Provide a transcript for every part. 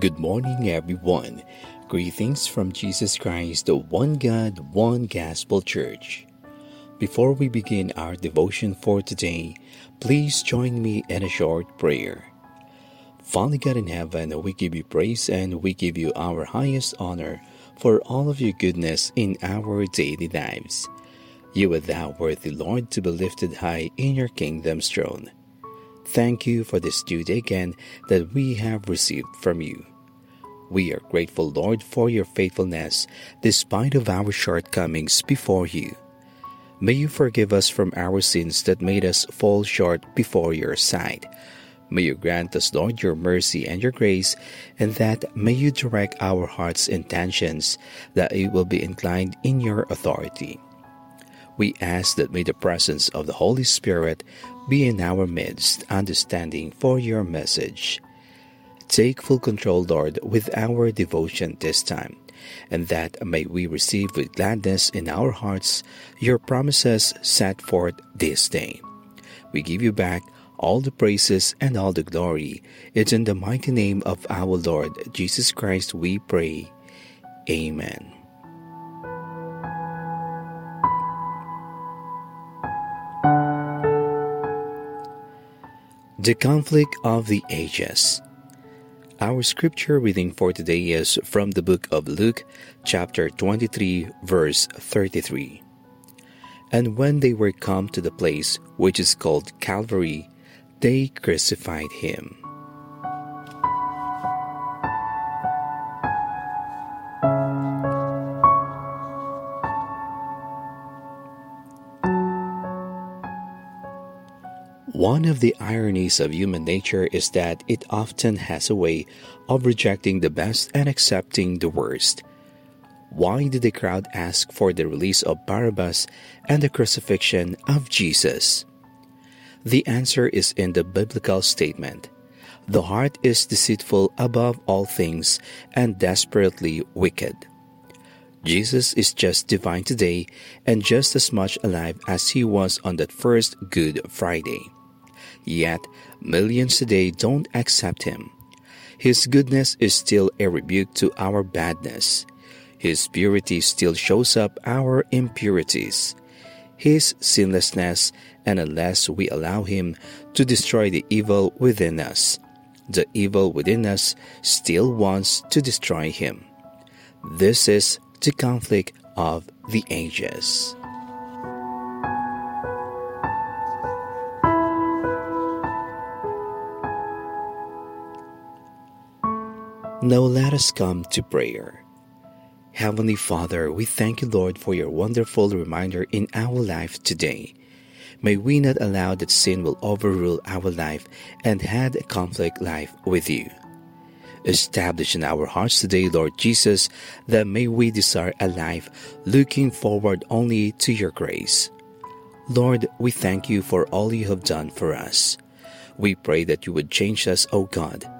Good morning, everyone. Greetings from Jesus Christ, the one God, one gospel church. Before we begin our devotion for today, please join me in a short prayer. Father God in heaven, we give you praise and we give you our highest honor for all of your goodness in our daily lives. You are thou worthy, Lord, to be lifted high in your kingdom's throne. Thank you for this due day again that we have received from you. We are grateful, Lord, for your faithfulness despite of our shortcomings before you. May you forgive us from our sins that made us fall short before your sight. May you grant us, Lord, your mercy and your grace, and that may you direct our hearts' intentions that it will be inclined in your authority. We ask that may the presence of the Holy Spirit be in our midst, understanding for your message. Take full control, Lord, with our devotion this time, and that may we receive with gladness in our hearts your promises set forth this day. We give you back all the praises and all the glory. It's in the mighty name of our Lord Jesus Christ we pray. Amen. The Conflict of the Ages. Our scripture reading for today is from the book of Luke, chapter 23, verse 33. And when they were come to the place which is called Calvary, they crucified him. One of the ironies of human nature is that it often has a way of rejecting the best and accepting the worst. Why did the crowd ask for the release of Barabbas and the crucifixion of Jesus? The answer is in the biblical statement The heart is deceitful above all things and desperately wicked. Jesus is just divine today and just as much alive as he was on that first Good Friday. Yet, millions today don't accept him. His goodness is still a rebuke to our badness. His purity still shows up our impurities. His sinlessness, and unless we allow him to destroy the evil within us, the evil within us still wants to destroy him. This is the conflict of the ages. Now let us come to prayer. Heavenly Father, we thank you, Lord, for your wonderful reminder in our life today. May we not allow that sin will overrule our life and had a conflict life with you. Establish in our hearts today, Lord Jesus, that may we desire a life looking forward only to your grace. Lord, we thank you for all you have done for us. We pray that you would change us, O God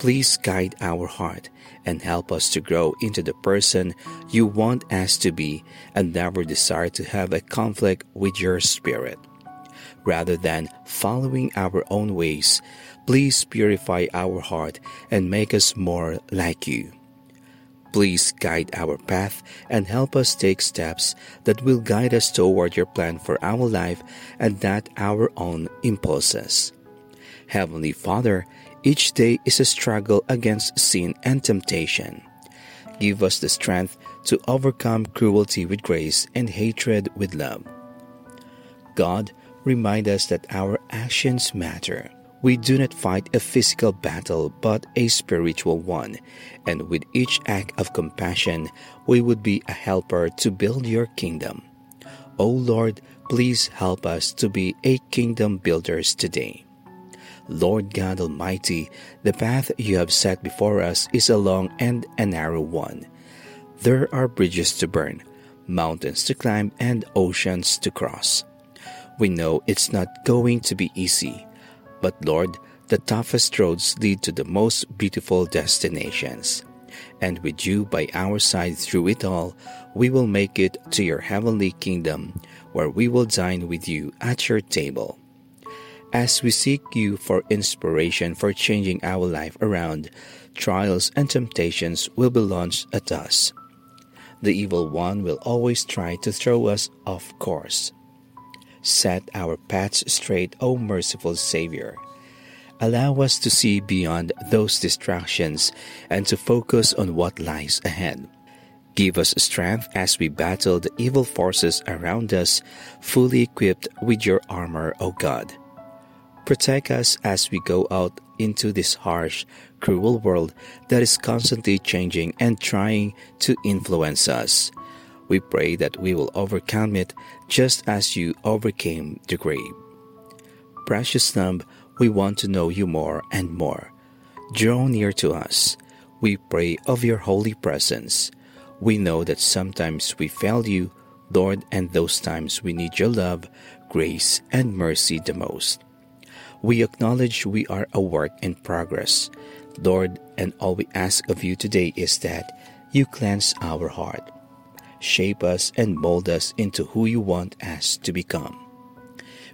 Please guide our heart and help us to grow into the person you want us to be and never desire to have a conflict with your spirit. Rather than following our own ways, please purify our heart and make us more like you. Please guide our path and help us take steps that will guide us toward your plan for our life and not our own impulses. Heavenly Father, each day is a struggle against sin and temptation. Give us the strength to overcome cruelty with grace and hatred with love. God, remind us that our actions matter. We do not fight a physical battle but a spiritual one, and with each act of compassion, we would be a helper to build your kingdom. O Lord, please help us to be a kingdom builders today. Lord God Almighty, the path you have set before us is a long and a narrow one. There are bridges to burn, mountains to climb, and oceans to cross. We know it's not going to be easy, but Lord, the toughest roads lead to the most beautiful destinations. And with you by our side through it all, we will make it to your heavenly kingdom, where we will dine with you at your table. As we seek you for inspiration for changing our life around, trials and temptations will be launched at us. The evil one will always try to throw us off course. Set our paths straight, O merciful Savior. Allow us to see beyond those distractions and to focus on what lies ahead. Give us strength as we battle the evil forces around us, fully equipped with your armor, O God. Protect us as we go out into this harsh, cruel world that is constantly changing and trying to influence us. We pray that we will overcome it just as you overcame the grave. Precious Lamb, we want to know you more and more. Draw near to us. We pray of your holy presence. We know that sometimes we fail you, Lord, and those times we need your love, grace, and mercy the most. We acknowledge we are a work in progress, Lord, and all we ask of you today is that you cleanse our heart, shape us, and mold us into who you want us to become.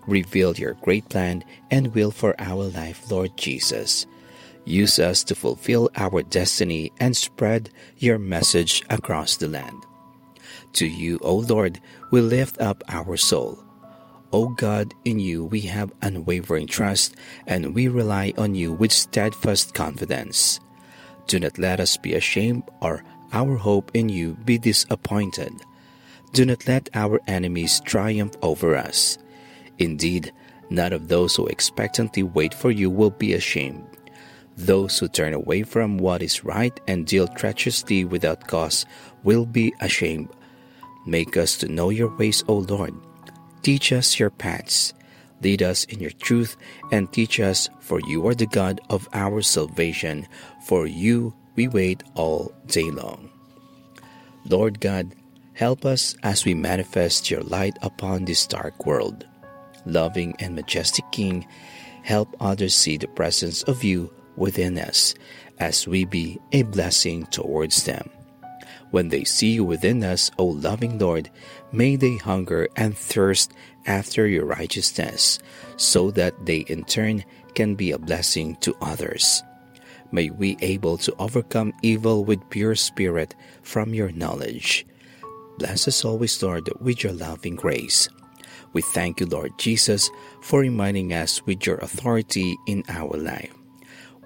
Reveal your great plan and will for our life, Lord Jesus. Use us to fulfill our destiny and spread your message across the land. To you, O Lord, we lift up our soul. O God, in you we have unwavering trust, and we rely on you with steadfast confidence. Do not let us be ashamed or our hope in you be disappointed. Do not let our enemies triumph over us. Indeed, none of those who expectantly wait for you will be ashamed. Those who turn away from what is right and deal treacherously without cause will be ashamed. Make us to know your ways, O Lord. Teach us your paths. Lead us in your truth and teach us, for you are the God of our salvation. For you we wait all day long. Lord God, help us as we manifest your light upon this dark world loving and majestic King, help others see the presence of you within us as we be a blessing towards them. When they see you within us, O loving Lord, may they hunger and thirst after your righteousness, so that they in turn can be a blessing to others. May we able to overcome evil with pure spirit from your knowledge. Bless us always, Lord, with your loving grace. We thank you, Lord Jesus, for reminding us with your authority in our life.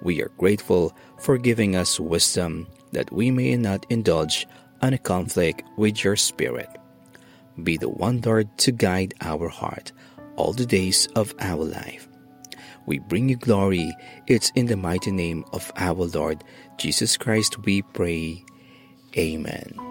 We are grateful for giving us wisdom that we may not indulge on a conflict with your spirit. Be the one, Lord, to guide our heart all the days of our life. We bring you glory. It's in the mighty name of our Lord Jesus Christ we pray. Amen.